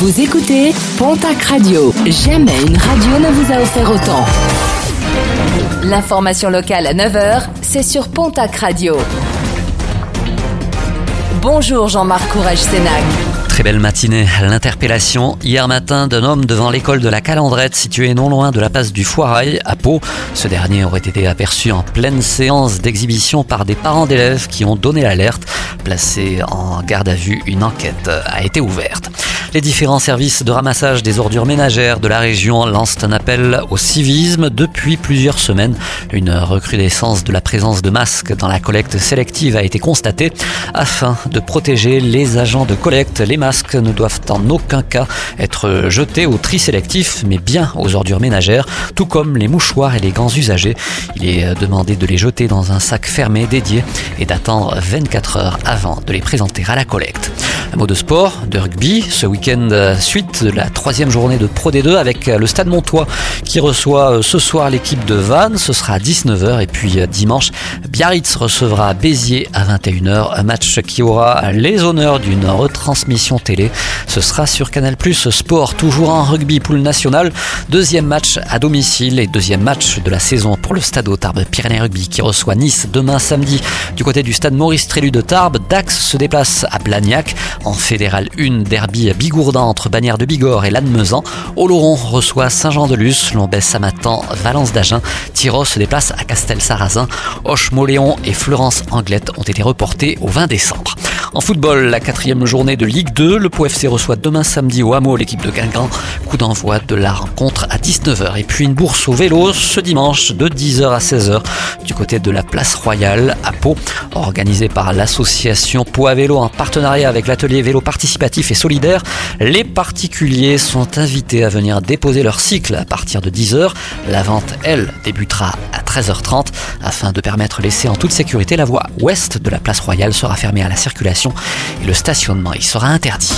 Vous écoutez Pontac Radio. Jamais une radio ne vous a offert autant. L'information locale à 9h, c'est sur Pontac Radio. Bonjour Jean-Marc Courage Sénac. Très belle matinée. L'interpellation hier matin d'un homme devant l'école de la Calandrette située non loin de la passe du Foirail à Pau. Ce dernier aurait été aperçu en pleine séance d'exhibition par des parents d'élèves qui ont donné l'alerte. Placé en garde à vue, une enquête a été ouverte. Les différents services de ramassage des ordures ménagères de la région lancent un appel au civisme depuis plusieurs semaines. Une recrudescence de la présence de masques dans la collecte sélective a été constatée. Afin de protéger les agents de collecte, les masques ne doivent en aucun cas être jetés au tri sélectif, mais bien aux ordures ménagères, tout comme les mouchoirs et les gants usagés. Il est demandé de les jeter dans un sac fermé dédié et d'attendre 24 heures avant de les présenter à la collecte. Un mot de sport, de rugby, ce week-end euh, suite de la troisième journée de Pro D2 avec euh, le Stade Montois qui reçoit euh, ce soir l'équipe de Vannes, ce sera à 19h et puis dimanche Biarritz recevra Béziers à 21h, un match qui aura les honneurs d'une retransmission télé. Ce sera sur Canal Plus Sport, toujours en rugby poule nationale, deuxième match à domicile et deuxième match de la saison pour le Stade Tarbes Pyrénées Rugby qui reçoit Nice demain samedi du côté du Stade Maurice Trélu de Tarbes. Dax se déplace à Blagnac. En fédéral 1, derby Bigourdan entre Bagnères de Bigorre et Lannemezan. Oloron reçoit Saint-Jean-de-Luz, Lombès Samatan, Valence d'Agen. Tyros se déplace à Castel-Sarrazin. Hoche-Moléon et Florence Anglette ont été reportés au 20 décembre. En football, la quatrième journée de Ligue 2, le Pau FC reçoit demain samedi au Hameau l'équipe de Guingamp. Coup d'envoi de la rencontre à 19h. Et puis une bourse au vélo ce dimanche de 10h à 16h du côté de la place Royale à Pau, organisée par l'association Pau à vélo en partenariat avec l'atelier vélo participatif et solidaire. Les particuliers sont invités à venir déposer leur cycle à partir de 10h. La vente, elle, débutera à 13h30 afin de permettre l'essai en toute sécurité. La voie ouest de la place Royale sera fermée à la et le stationnement y sera interdit.